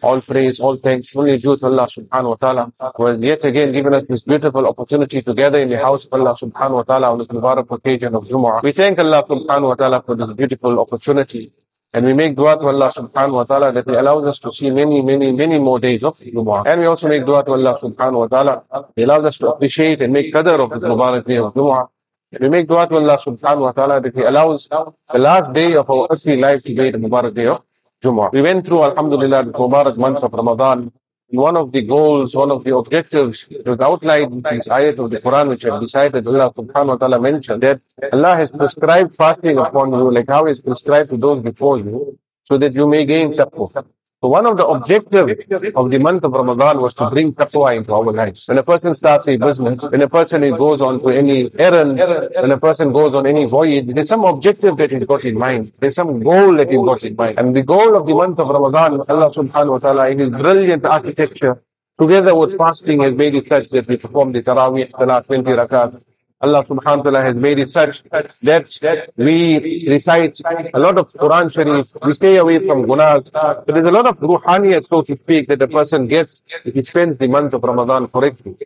All praise, all thanks, only due to Allah subhanahu wa ta'ala, who has yet again given us this beautiful opportunity to gather in the house of Allah subhanahu wa ta'ala on the Mubarak occasion of Jumu'ah. We thank Allah subhanahu wa ta'ala for this beautiful opportunity. And we make dua to Allah subhanahu wa ta'ala that He allows us to see many, many, many more days of Jumu'ah. And we also make dua to Allah subhanahu wa ta'ala. He allows us to appreciate and make qadr of this Mubarak day of Jumu'ah. We make dua to Allah subhanahu wa ta'ala that He allows the last day of our earthly life to be the Mubarak day of Jumu'ah. We went through, Alhamdulillah, the Mubarak month of Ramadan. One of the goals, one of the objectives was outlined in this ayat of the Quran which I decided Allah subhanahu wa ta'ala mentioned that Allah has prescribed fasting upon you like how He prescribed to those before you so that you may gain taqwa. So one of the objectives of the month of Ramadan was to bring taqwa into our lives. When a person starts a business, when a person goes on to any errand, when a person goes on any voyage, there's some objective that he's got in mind. There's some goal that he's got in mind. And the goal of the month of Ramadan, Allah subhanahu wa ta'ala, in His brilliant architecture, together with fasting has made it such that we perform the Taraweeh, Salah, 20 rakat, Allah subhanahu wa ta'ala has made it such that we recite a lot of Quran Sharif, we stay away from gunas. But there's a lot of ruhaniyat, so to speak, that a person gets if he spends the month of Ramadan correctly.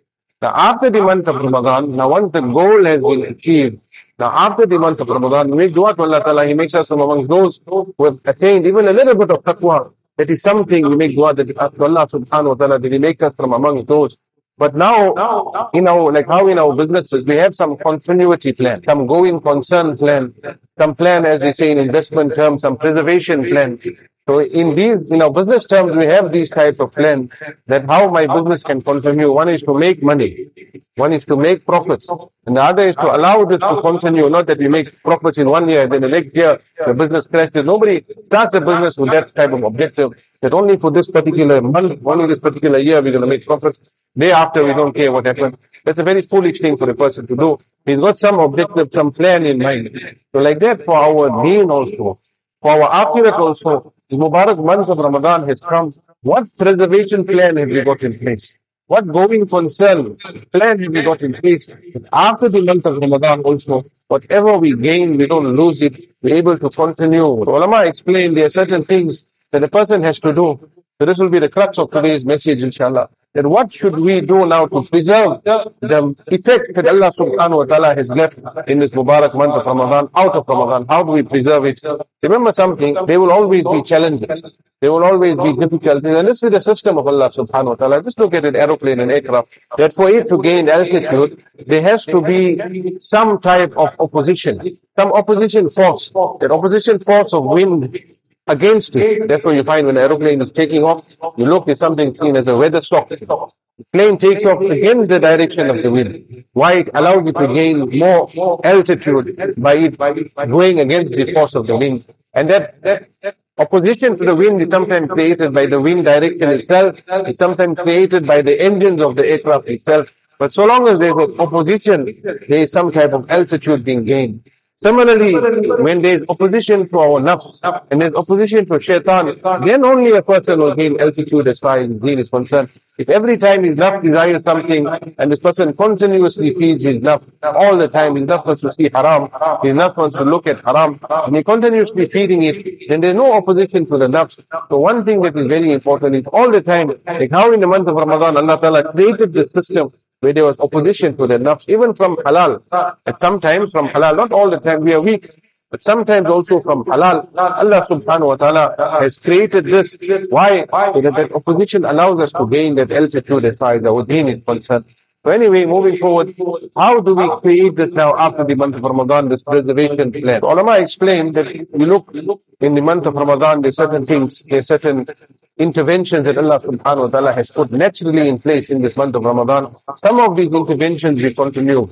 Now after the month of Ramadan, now once the goal has been achieved, now after the month of Ramadan, we make dua to Allah Ta'ala, He makes us from among those who have attained even a little bit of taqwa. That is something we make dua that Allah subhanahu wa ta'ala, that He make us from among those but now, you know, like how in our businesses, we have some continuity plan, some going concern plan, some plan, as we say in investment terms, some preservation plan. So in these, you know, business terms, we have these type of plans that how my business can continue. One is to make money. One is to make profits. And the other is to allow this to continue. Not that we make profits in one year, then the next year the business crashes. Nobody starts a business with that type of objective. That only for this particular month, only this particular year we're going to make profits. Day after we don't care what happens. That's a very foolish thing for a person to do. He's got some objective, some plan in mind. So like that for our deen also, for our akhirat also, the Mubarak month of Ramadan has come. What preservation plan have we got in place? What going concern plan have we got in place? After the month of Ramadan also, whatever we gain, we don't lose it. We're able to continue. So ulama explain there are certain things that a person has to do. So this will be the crux of today's message, inshallah then what should we do now to preserve the effect that Allah subhanahu wa ta'ala has left in this Mubarak month of Ramadan, out of Ramadan? How do we preserve it? Remember something, there will always be challenges. There will always be difficulties. And this is the system of Allah subhanahu wa ta'ala. Just look at an aeroplane and aircraft. That for it to gain altitude, there has to be some type of opposition. Some opposition force. That opposition force of wind against it. Therefore you find when an aeroplane is taking off, you look at something seen as a weather stalk. The plane takes off against the direction of the wind. Why it allows it to gain more altitude by it going against the force of the wind. And that, that opposition to the wind is sometimes created by the wind direction itself, is sometimes created by the engines of the aircraft itself. But so long as there's opposition, there is some type of altitude being gained. Similarly, when there is opposition to our nafs, and there is opposition to shaitan, then only a person will gain altitude as far as deen is concerned. If every time his nafs desires something, and this person continuously feeds his nafs all the time, his nafs wants to see haram, his nafs wants to look at haram, and he continuously feeding it, then there is no opposition to the nafs. So one thing that is very important is all the time, like how in the month of Ramadan, Allah Ta'ala created this system where there was opposition to the nafs, even from halal. At sometimes from halal, not all the time, we are weak. But sometimes also from halal, Allah subhanahu wa ta'ala has created this. Why? That opposition allows us to gain that altitude as far as our deen is concerned. So anyway, moving forward, how do we create this now after the month of Ramadan, this preservation plan? Ulama explained that we look in the month of Ramadan, there's certain things, there's certain interventions that Allah subhanahu wa ta'ala has put naturally in place in this month of Ramadan. Some of these interventions we continue.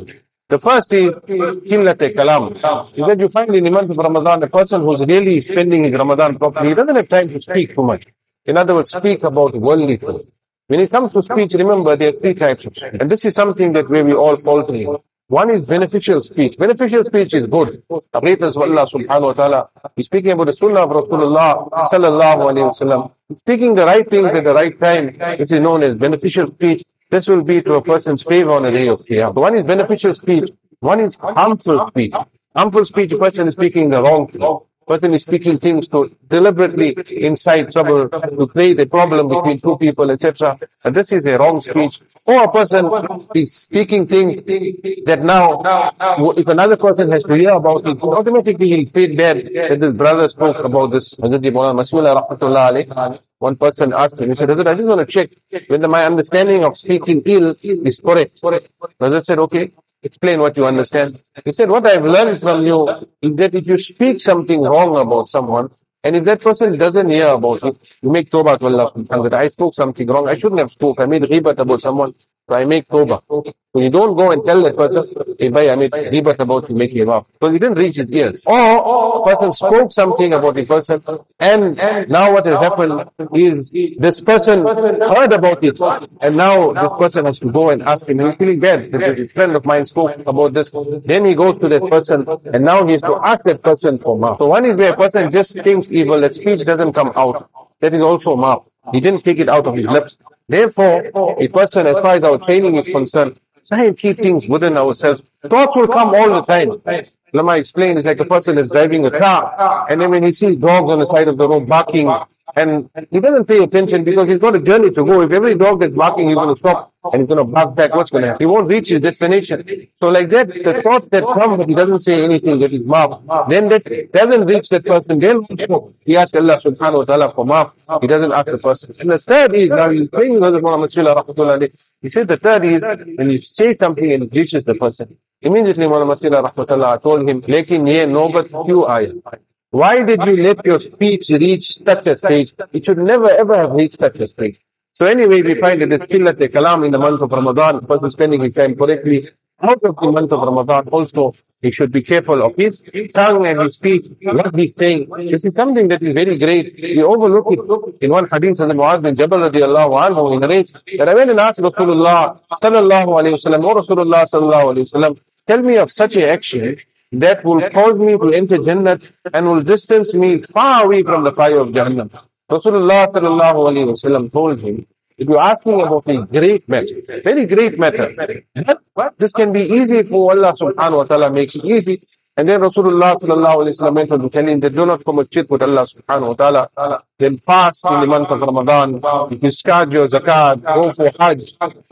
The first is Qillat Kalam. Is that you find in the month of Ramadan, a person who's really spending his Ramadan properly, he doesn't have time to speak too much. In other words, speak about worldly things. When it comes to speech, remember there are three types of speech. And this is something that where we all fall to. One is beneficial speech. Beneficial speech is good. Allah subhanahu wa ta'ala. He's speaking about the sunnah of Rasulullah sallallahu alayhi wasallam. Speaking the right things at the right time. This is known as beneficial speech. This will be to a person's favor on the day of Qiyam. One is beneficial speech. One is harmful speech. Harmful speech, a person is speaking the wrong thing. Person is speaking things to deliberately incite trouble, to create a problem between two people, etc. And this is a wrong speech. Or a person is speaking things that now, if another person has to hear about it, automatically he'll feel bad that his brother spoke about this. One person asked him, he said, I just want to check whether my understanding of speaking ill is correct. Hazrat said, okay, explain what you understand. He said, what I've learned from you is that if you speak something wrong about someone, and if that person doesn't hear about it, you make tawbah to Allah that I spoke something wrong. I shouldn't have spoke. I made ghibat about someone. So I make tawbah. So you don't go and tell that person, hey bhai, I made ghibat about you, make him off. Because he didn't reach his ears. Or, person spoke something about the person, and now what has happened is, this person heard about it, and now this person has to go and ask him, he's feeling bad, that a friend of mine spoke about this. Then he goes to that person, and now he has to ask that person for maaf. So one is where a person just thinks evil, that speech doesn't come out. That is also maaf. He didn't take it out of his lips. Therefore, a person, as far as our training is concerned, try and keep things within ourselves. Thoughts will come all the time. Lama explained, it's like a person is driving a car, and then when he sees dogs on the side of the road barking, and he doesn't pay attention because he's got a journey to go. If every dog that's barking, he's going to stop and he's going to bark back, what's going to happen? He won't reach his destination. So like that, the thought that comes, but he doesn't say anything that is maaf, then that doesn't reach that person. Then he asks Allah subhanahu wa ta'ala for maaf. He doesn't ask the person. And the third is, now he's praying with Muhammad sallallahu He said the third is, when you say something and it reaches the person, immediately Muhammad sallallahu rahmatullah told him, lekin ye nobat kyu aaya. Why did you let your speech reach such a stage? It should never ever have reached such a stage. So anyway, we find that it's still at the kalam in the month of Ramadan, the person spending his time correctly. Out of the month of Ramadan also, he should be careful of his tongue and his speech, what he's saying. This is something that is very great. We overlook it. In one hadith of the Muaz bin Jabal radiallahu anhu, he narrates that I went and asked Rasulullah sallallahu alayhi wa sallam, or Rasulullah sallallahu alayhi wa sallam, tell me of such a action that will cause me to enter Jannah and will distance me far away from the fire of Jahannam. Rasulullah sallallahu alayhi wa sallam told him, if you're asking about a great matter, very great matter, this can be easy for Allah subhanahu wa ta'ala makes it easy. And then Rasulullah sallallahu alayhi wa on to tell him that do not commit shirk with Allah subhanahu wa ta'ala. Then fast in the month of Ramadan. If you start your zakat, go for hajj.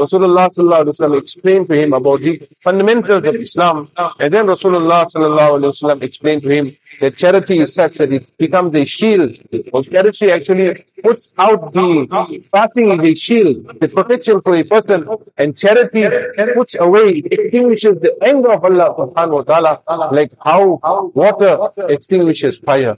Rasulullah sallallahu alayhi wa explained to him about the fundamentals of Islam. And then Rasulullah sallallahu alayhi wa explained to him that charity is such that it becomes a shield. Or charity actually puts out the fasting is a shield, the protection for a person, and charity puts away, extinguishes the anger of Allah subhanahu wa ta'ala, like how water extinguishes fire.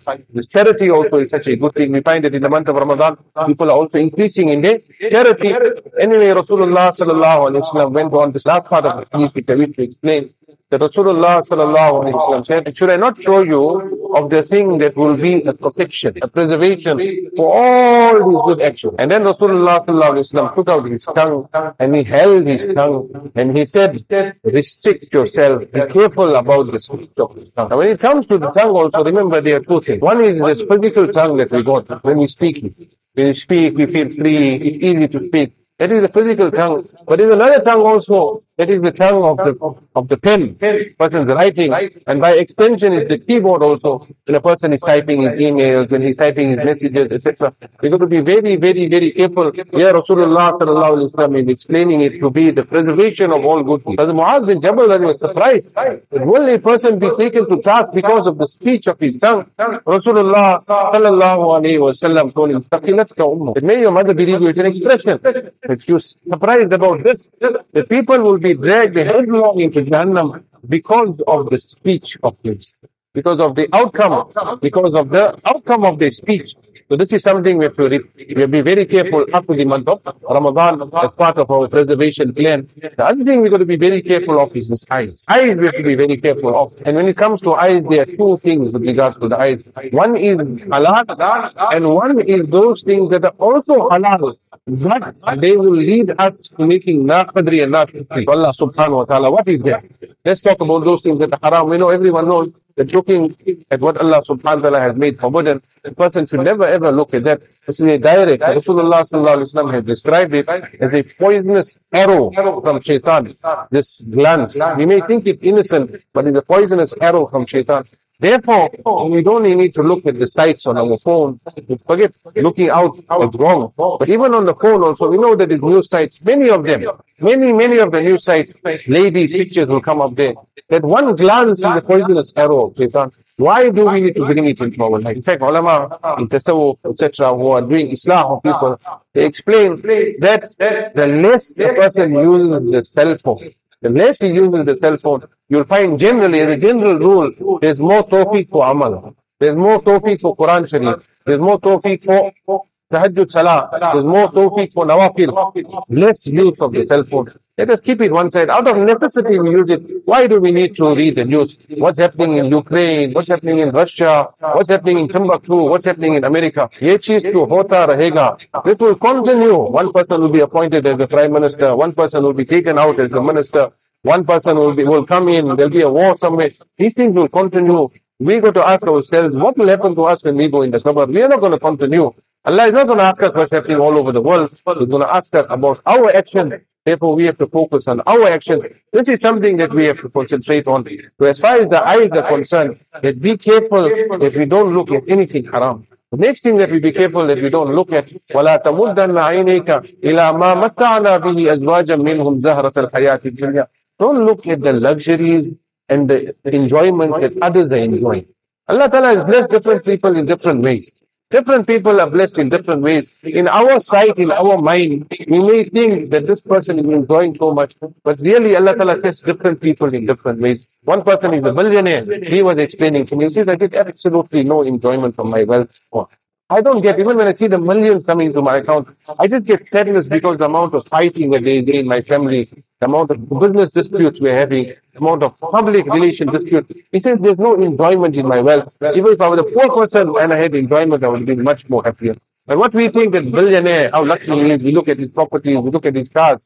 Charity also is such a good thing. We find that in the month of Ramadan, people are also increasing in their charity. Anyway, Rasulullah sallallahu alayhi wa sallam went on this last part of the hadith which I wish to explain that Rasulullah sallallahu alayhi wa said, should I not show you of the thing that will be a protection, a preservation for all these good actions? And then Rasulullah sallallahu alayhi wa took out his tongue and he held his tongue and he said, restrict yourself, be careful about the speech of the tongue. Now when it comes to the tongue also, remember there are two things. One is this physical tongue that we got when we speak. When we speak, we feel free, it's easy to speak. That is the physical tongue. But there is another tongue also that is the tongue of the of the pen, person's writing, and by extension is the keyboard also. When a person is typing his emails, when he's typing his messages, etc. We got to be very, very, very careful. Here Rasulullah sallallahu alaihi wasallam is explaining it to be the preservation of all good things. As Muaz bin Jabal was surprised that will a person be taken to task because of the speech of his tongue? Rasulullah sallallahu alaihi wasallam told him. That may your mother believe you. It's an expression. If you're surprised about this, the people will be dragged headlong into Jahannam because of the speech of his, because of the outcome, because of the outcome of the speech. So this is something we have to, we have to be very careful after the month of Ramadan as part of our preservation plan. The other thing we've got to be very careful of is this eyes. Eyes we have to be very careful of. And when it comes to eyes, there are two things with regards to the eyes. One is halal and one is those things that are also halal. But they will lead us to making qadri and na Allah subhanahu wa ta'ala. What is that? Let's talk about those things that are haram. We know everyone knows that looking at what Allah subhanahu wa ta'ala has made forbidden, a person should never ever look at that. This is a direct. Rasulullah sallallahu alayhi wa has described it as a poisonous arrow from shaitan. This glance. We may think it innocent, but it's a poisonous arrow from shaitan Therefore, we don't need to look at the sites on our phone. Forget looking out is wrong. But even on the phone also, we know that the news sites, many of them, many, many of the news sites, ladies' pictures will come up there. That one glance is a poisonous arrow. Why do we need to bring it into our life? In fact, ulama in tasawwuf, etc., who are doing islah of people, they explain that the less the person uses the cell phone, the less he uses the cell phone, you'll find generally, as a general rule, there's more tawfiq for amal. There's more tawfiq for Quran Sharif. There's more tawfiq for tahajjud salah. There's more tawfiq for nawafil. Less use of the cell phone. Let us keep it one side. Out of necessity we use it. Why do we need to read the news? What's happening in Ukraine? What's happening in Russia? What's happening in Timbuktu? What's happening in America? Ye. It will continue. One person will be appointed as the prime minister. One person will be taken out as the minister. One person will be, will come in. There'll be a war somewhere. These things will continue. We got to ask ourselves, what will happen to us when we go in the qabr? We are not going to continue. Allah is not going to ask us what's happening all over the world. He's going to ask us about our actions. Therefore, we have to focus on our actions. This is something that we have to concentrate on. So as far as the eyes are concerned, that be careful that we don't look at anything haram. The next thing that we be careful that we don't look at وَلَا تَمُدَّنَّ عَيْنَيْكَ إِلَى مَا مَتَّعْنَا بِهِ أَزْوَاجًا مِّنْهُمْ زَهْرَةَ الْحَيَاةِ الدُّنْيَا Don't look at the luxuries and the enjoyment that others are enjoying. Allah Ta'ala has blessed different people in different ways. Different people are blessed in different ways. In our sight, in our mind, we may think that this person is enjoying so much, but really Allah Ta'ala tests different people in different ways. One person is a billionaire. He was explaining to me, says, I get absolutely no enjoyment from my wealth. I don't get, even when I see the millions coming to my account, I just get sadness because the amount of fighting that there is in my family, the amount of business disputes we're having, the amount of public relation disputes. He says there's no enjoyment in my wealth. Even if I was a poor person and I had enjoyment, I would be much more happier. But what we think that billionaire, how lucky he is, we look at his properties, we look at his cars.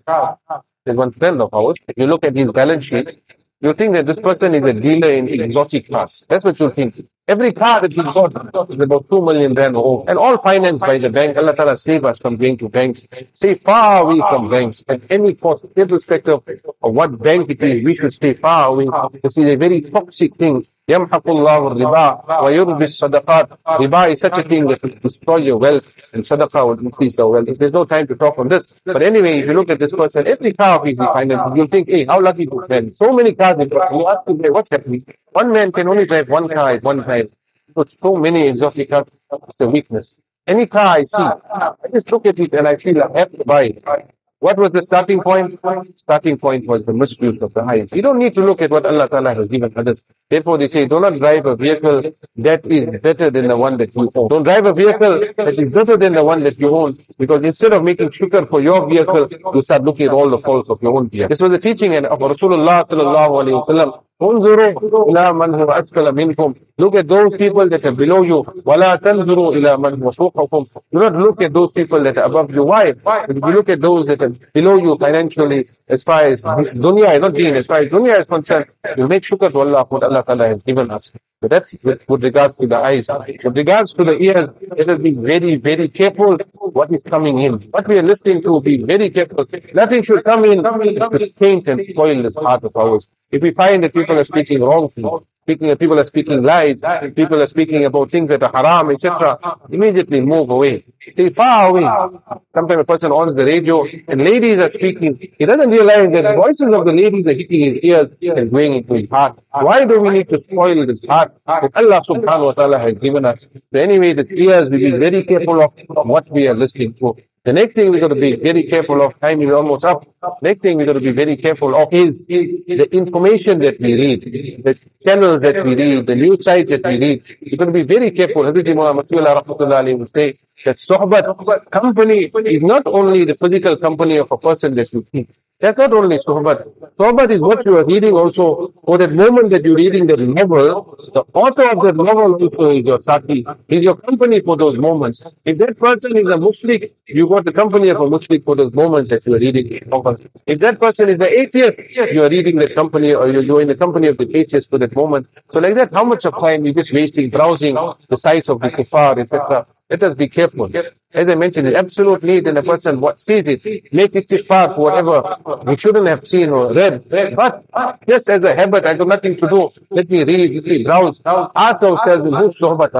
There's one friend of ours, you look at his balance sheet, you think that this person is a dealer in exotic cars. That's what you think. Every car that he got is about two million rand old. And all financed by the bank. Allah Ta'ala save us from going to banks. Stay far away from banks at any cost, irrespective of what bank it is. We should stay far away. This is a very toxic thing. يمحق الله الربا ويربي الصدقات. Riba is such a thing that will destroy your wealth and sadaqah will increase your wealth. There's no time to talk on this. But anyway, if you look at this person, every car of his he finances, you'll think, hey, how lucky this man. So many cars he got. You ask him, what's happening? One man can only drive one car at one time. So, so many exotic cars, it's a weakness. Any car I see, I just look at it and I feel I have to buy it. What was the starting point? Starting point was the misuse of the eyes. You don't need to look at what Allah Ta'ala has given others. Therefore they say, do not drive a vehicle that is better than the one that you own. Don't drive a vehicle that is better than the one that you own. Because instead of making shukr for your vehicle, you start looking at all the faults of your own vehicle. This was the teaching of Rasulullah Sallallahu Alaihi Wasallam. انظروا إلى من هو أسفل منكم Look at those people that are below you. ولا تنظروا إلى من هو فوقكم Do not look at those people that are above you. Why? If you look at those that are below you financially, as far as dunya, not deen, as far as dunya is concerned, you make shukr to Allah what Allah Ta'ala has given us. So that's with, with regards to the eyes. With regards to the ears, let us be very, very careful what is coming in. What we are listening to, be very careful. Nothing should come in that could taint and spoil this heart of ours. If we find that people are speaking wrongly, speaking, that people are speaking lies, people are speaking about things that are haram, etc., immediately move away. Stay far away. Sometimes a person on the radio and ladies are speaking. He doesn't realize that the voices of the ladies are hitting his ears and going into his heart. Why do we need to spoil this heart Allah subhanahu wa ta'ala has given us? So anyway, the ears, we be very careful of what we are listening to. The next thing we've got to be very careful of, time is almost up. Next thing we've got to be very careful of is the information that we read, the channels that we read, the news sites that we read. We've got to be very careful. Hazrat Imam Rahmatullah would say that sohbat, company, is not only the physical company of a person that you keep. That's not only sohbat. Sohbat is what you are reading also, For that moment that you're reading the novel, the author of that novel also is your sati, is your company for those moments. If that person is a mushrik, you got the company of a mushrik for those moments that you are reading If that person is the atheist, you are reading the company, or you're in the company of the atheist for that moment. So like that, how much of time you're just wasting browsing the sites of the kuffar, etc. Let us be careful. As I mentioned, it's absolute need in a person what sees it, make it istighfar whatever we shouldn't have seen or read. But just as a habit, I got nothing to do. Let me read, let me browse. Ask ourselves, whose sohbat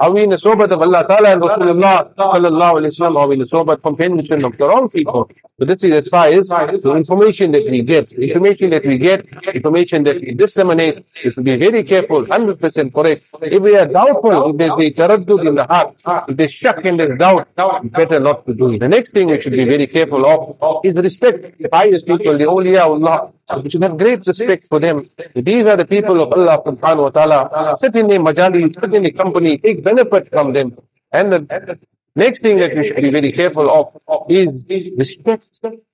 are we? In the sohbat of Allah Ta'ala and Rasulullah Sallallahu Alaihi Wasallam? Are we in the sohbat companionship of the wrong people? So this is as far as the information that we get. Information that we get, information that we disseminate, we should be very careful, 100% correct. If we are doubtful, if there's a taraddud in the heart, if there's shak and there's doubt, better not to do it. The next thing we should be very careful of is respect. The pious people, the awliya Allah, we should have great respect for them. These are the people of Allah subhanahu wa ta'ala. Sit in their majali, sit in the company, take benefit from them. And the next thing that we should be very careful of is respect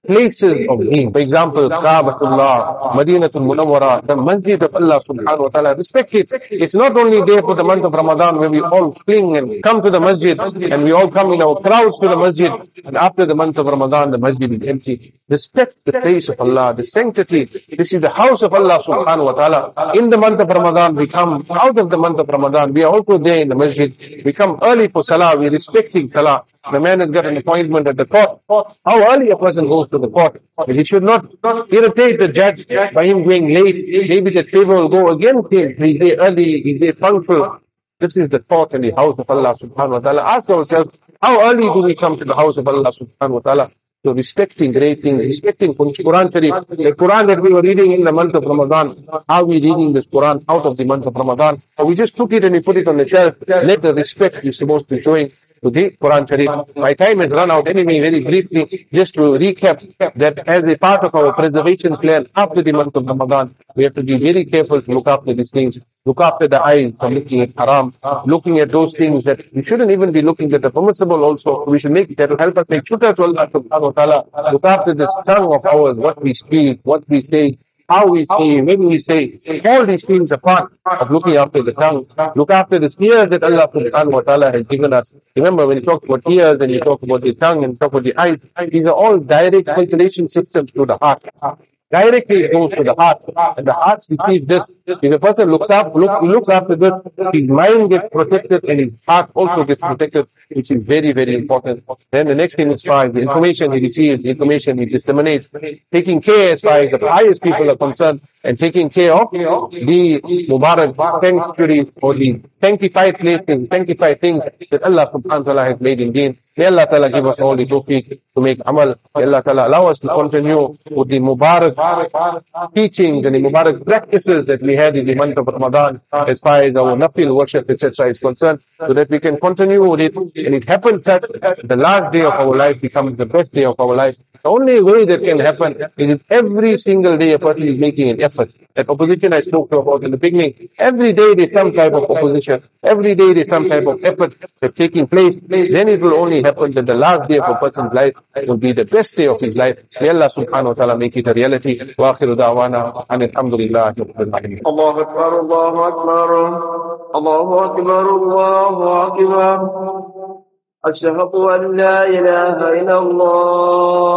places of deen. For example, Kaabatullah, Madinatul Munawwara, the Masjid of Allah subhanahu wa ta'ala. Respect it. It's not only there for the month of Ramadan where we all fling and come to the masjid and we all come in our crowds to the masjid and after the month of Ramadan the masjid is empty. Respect the place of Allah, the sanctity. This is the house of Allah subhanahu wa ta'ala. In the month of Ramadan we come out of the month of Ramadan. We are also there in the masjid. We come early for salah. We're salah. The man has got an appointment at the court. How early a person goes to the court. He should not irritate the judge by him going late. Maybe the favor will go against him. He's there early, he's there punctual. This is the thought in the house of Allah subhanahu wa ta'ala. Ask ourselves, how early do we come to the house of Allah subhanahu wa ta'ala? So respecting great things, respecting Quran Sharif, the Quran that we were reading in the month of Ramadan, how we reading this Quran out of the month of Ramadan? Or we just took it and we put it on the shelf. Let the respect be supposed to be showing to the Quran Sharif. My time has run out anyway, very briefly, just to recap that as a part of our preservation plan after the month of Ramadan, we have to be very careful to look after these things, look after the eyes from looking at haram, looking at those things that we shouldn't even be looking at the permissible also. We should make, that will help us make shukr to Allah subhanahu wa ta'ala, look after this tongue of ours, what we speak, what we say, how we say, maybe we say, all these things are part of looking after the tongue. Look after the ears that Allah subhanahu wa ta'ala has given us. Remember when you talk about ears and you talk about the tongue and talk about the eyes, these are all direct filtration systems to the heart. Directly it goes to the heart. And the heart receives this. If a person looks up, look, looks after this, his mind gets protected and his heart also gets protected, which is very, very important. Then the next thing is far as the information he receives, the information he disseminates, taking care as far as the highest people are concerned, and taking care of the Mubarak sanctuary or the sanctified places, sanctified things that Allah subhanahu wa ta'ala has made in deen. May Allah ta'ala give us all the tawfiq to make amal. May Allah ta'ala allow us to continue with the Mubarak teachings and the Mubarak practices that we had in the month of Ramadan as far as our nafil worship etc. is concerned so that we can continue with it and it happens that the last day of our life becomes the best day of our life. The only way that can happen is if every single day a person is making an effort. That opposition I spoke about in the beginning, every day there's some type of opposition, every day there's some type of effort that's taking place, then it will only happen that the last day of a person's life will be the best day of his life. May Allah subhanahu wa ta'ala make it a reality. Wa akhiru da'wana and alhamdulillah. الله أكبر الله أكبر الله أكبر الله أكبر أشهد أن لا إله إلا الله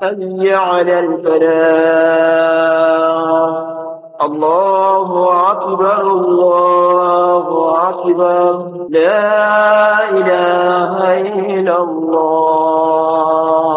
حي على الفلاح الله أكبر الله أكبر. لا إله إلا الله.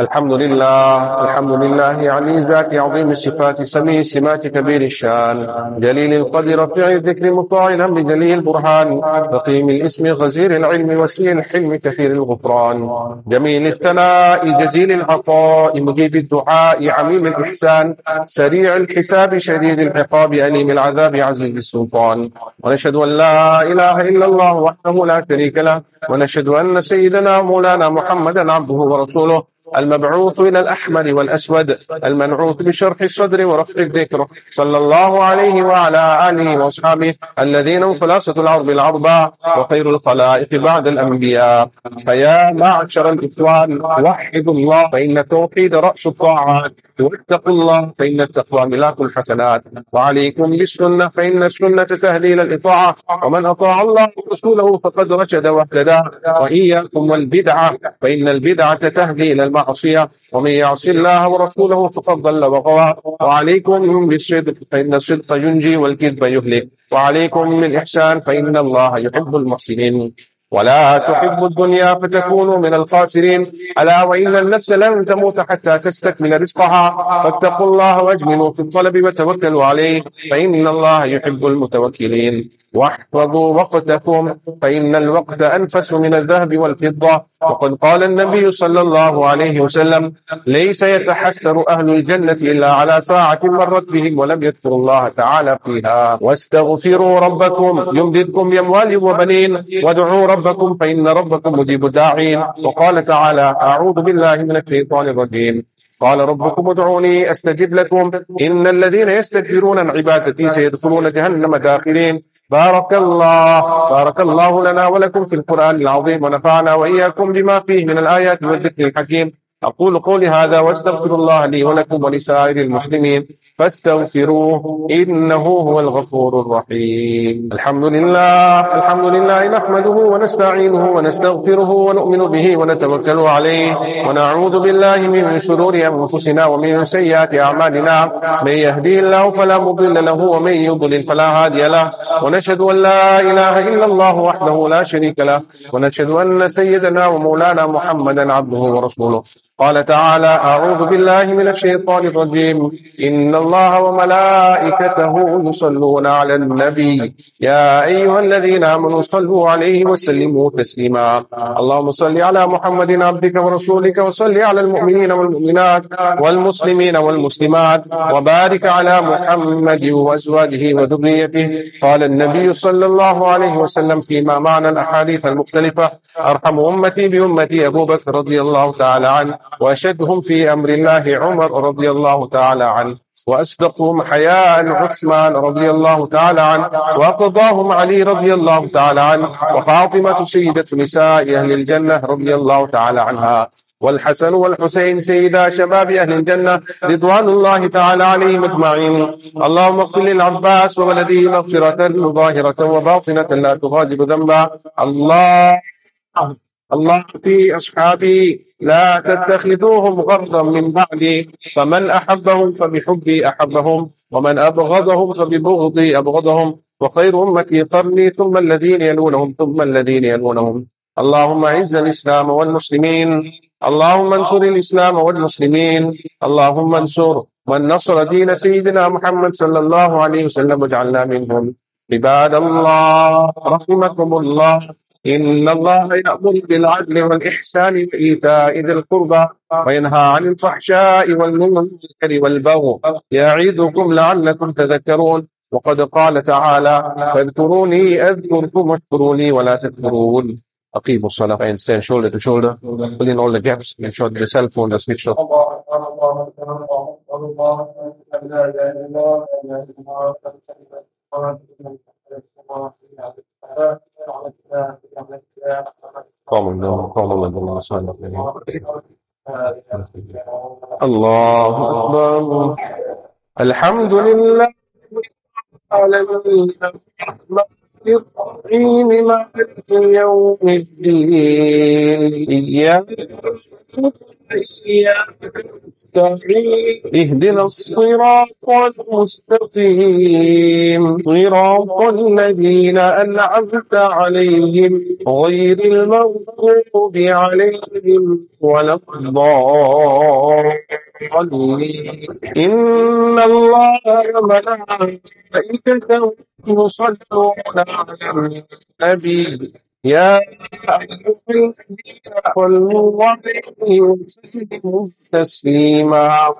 الحمد لله الحمد لله علي ذات عظيم الصفات سميع السمات كبير الشان جليل القدر رفيع الذكر مطاع الامر جليل البرهان فقيم الاسم غزير العلم وسيع الحلم كثير الغفران جميل الثناء جزيل العطاء مجيب الدعاء عميم الاحسان سريع الحساب شديد العقاب اليم العذاب عزيز السلطان ونشهد ان لا اله الا الله وحده لا شريك له ونشهد ان سيدنا مولانا محمدا عبده ورسوله المبعوث إلى الأحمر والأسود المنعوت بشرح الصدر ورفع الذكر. صلى الله عليه وعلى آله وأصحابه الذين هم خلاصة العرب العرباء وخير الخلائق بعد الأنبياء. فيا معشر الإخوان وحدوا الله فإن التوحيد رأس الطاعات. واتقوا الله فإن التقوى ملاك الحسنات. وعليكم بالسنة فإن السنة تهدي الإطاعة. ومن أطاع الله ورسوله فقد رشد واهتدى. وإياكم والبدعة فإن البدعة تهدي إلى المعصية ومن يعص الله ورسوله فقد ضل وغوى وعليكم بالصدق فإن الصدق ينجي والكذب يهلك. وعليكم بالإحسان فإن الله يحب المحسنين. ولا تحبوا الدنيا فتكونوا من الخاسرين. ألا وإن النفس لن تموت حتى تستكمل رزقها. فاتقوا الله وأجملوا في الطلب وتوكلوا عليه. فإن الله يحب المتوكلين. واحفظوا وقتكم فإن الوقت أنفس من الذهب والفضة. وقد قال النبي صلى الله عليه وسلم ليس يتحسر أهل الجنة إلا على ساعة مرت بهم ولم يذكروا الله تعالى فيها. واستغفروا ربكم يمددكم بأموال وبنين. وادعوا ربكم فإن ربكم مجيب الداعين. وقال تعالى أعوذ بالله من الشيطان الرجيم. قال ربكم ادعوني أستجب لكم. إن الذين يستكبرون عن عبادتي سيدخلون جهنم داخلين. بارك الله بارك الله لنا ولكم في القرآن العظيم ونفعنا وإياكم بما فيه من الآيات والذكر الحكيم. أقول قولي هذا واستغفر الله لي ولكم ولسائر المسلمين فاستغفروه إنه هو الغفور الرحيم. الحمد لله الحمد لله نحمده ونستعينه ونستغفره ونؤمن به ونتوكل عليه ونعوذ بالله من شرور أنفسنا ومن سيئات أعمالنا. من يهدي الله فلا مضل له ومن يضلل فلا هادي له. ونشهد أن لا إله إلا الله وحده لا شريك له. ونشهد أن سيدنا ومولانا محمدا عبده ورسوله. قال تعالى أعوذ بالله من الشيطان الرجيم. إن الله وملائكته يصلون على النبي. يا أيها الذين آمنوا صلوا عليه وسلموا تسليما. اللهم صل على محمد عبدك ورسولك وصل على المؤمنين والمؤمنات والمسلمين والمسلمات وبارك على محمد وأزواجه وذريته. قال النبي صلى الله عليه وسلم فيما معنى الأحاديث المختلفة أرحم أمتي بأمتي أبو بكر رضي الله تعالى عنه. وأشدهم في أمر الله عمر رضي الله تعالى عنه وأصدقهم حياء عثمان رضي الله تعالى عنه وقضاهم علي رضي الله تعالى عنه وفاطمة سيدة نساء أهل الجنة رضي الله تعالى عنها والحسن والحسين سيدا شباب أهل الجنة رضوان الله تعالى عليهم أجمعين. اللهم اغفر للعباس وولده مغفرة ظاهرة وباطنة لا تغادر ذنبا. الله. الله في أصحابي لا تتخذوهم غرضا من بعدي فمن أحبهم فبحبي أحبهم ومن أبغضهم فببغضي أبغضهم وخير أمتي قرني ثم الذين يلونهم ثم الذين يلونهم. اللهم أعز الإسلام والمسلمين اللهم انصر الإسلام والمسلمين اللهم انصر من نصر دين سيدنا محمد صلى الله عليه وسلم واجعلنا منهم. عباد الله رحمكم الله. إن الله يأمر بالعدل والإحسان وإيتاء ذي القربى وينهى عن الفحشاء والمنكر والبغي. يعظكم لعلكم تذكرون. وقد قال تعالى فاذكروني أذكركم واشكروني ولا تكفرون. أقيموا الصلاة. And stand shoulder to shoulder. Fill in all the gaps. Make sure the cell phone off. الله الله صلى الله أكبر. الحمد لله العالمين الرحيم مالك يوم الدين إياك نستعين اهدنا الصراط المستقيم. صراط الذين أنعمت عليهم غير المغضوب عليهم ولا الضالين. إن الله وملائكته يصلون على النبي. يا أيها الذين آمنوا وسلموا تسليما.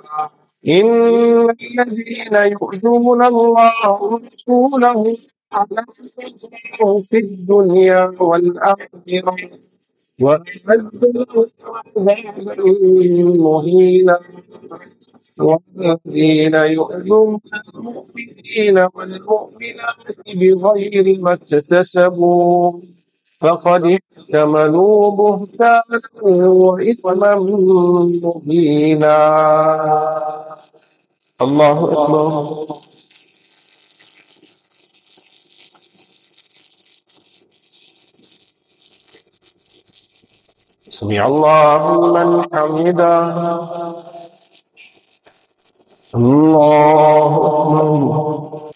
إن الذين يؤذون الله ورسوله عذابهم في الدنيا والآخرة وأعد له عذابا مهينا. والذين يؤذون المؤمنين والمؤمنات بغير ما اكتسبوا فقد احتملوا بهتانا وإثما مبينا. الله أكبر. سمع الله لمن حمده. الله أكبر.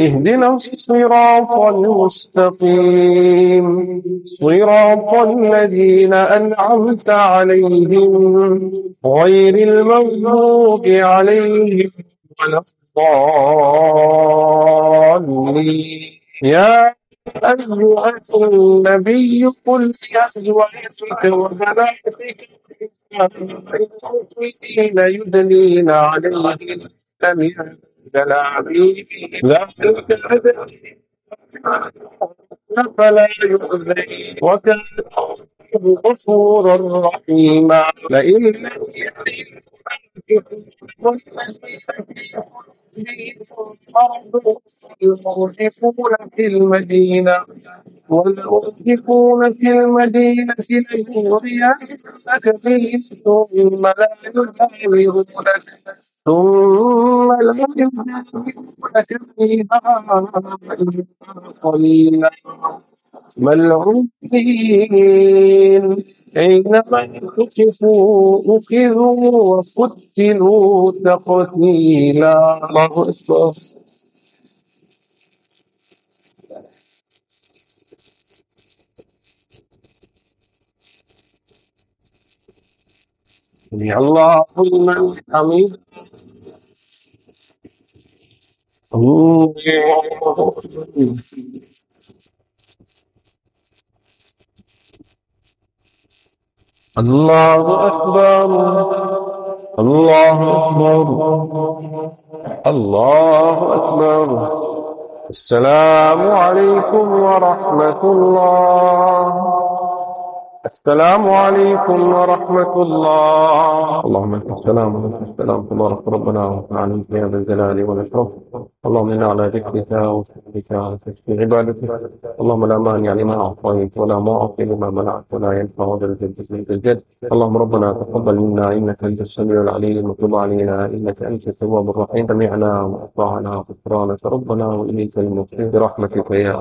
اهدنا الصراط المستقيم. صراط الذين أنعمت عليهم غير المغضوب عليهم ولا الضالين. يا أيها النبي قل لأزواجك وبناتك المؤمنين يدنين عليهن من جلابيب ذلك أدنى فلا يؤذين وكان غفورا رحيما لئن لم المرجفون في المدينة والمرجفون في المدينة لن يرينك بهم ثم لا يجاورونك ثم لا قليلا. ملعونين أينما ثقفوا أخذوا وقتلوا تقتيلا. الله أكبر. سمع الله لمن الله أكبر. الله أكبر. الله أكبر. السلام عليكم ورحمة الله. السلام عليكم ورحمة الله. اللهم انت السلام وانت السلام. تبارك ربنا وتعالى يا ذا الجلال والإكرام. اللهم إنا على ذكرك وشكرك وتشكير عبادتك. اللهم لا مانع لما أعطيت ولا معطي لما منعت ولا ينفع ذا الجد الجد. اللهم ربنا تقبل منا إنك أنت السميع العليم وتب علينا. إنك أنت التواب الرحيم. سمعنا وأطعنا غفرانك ربنا وإليك المصير برحمتك يا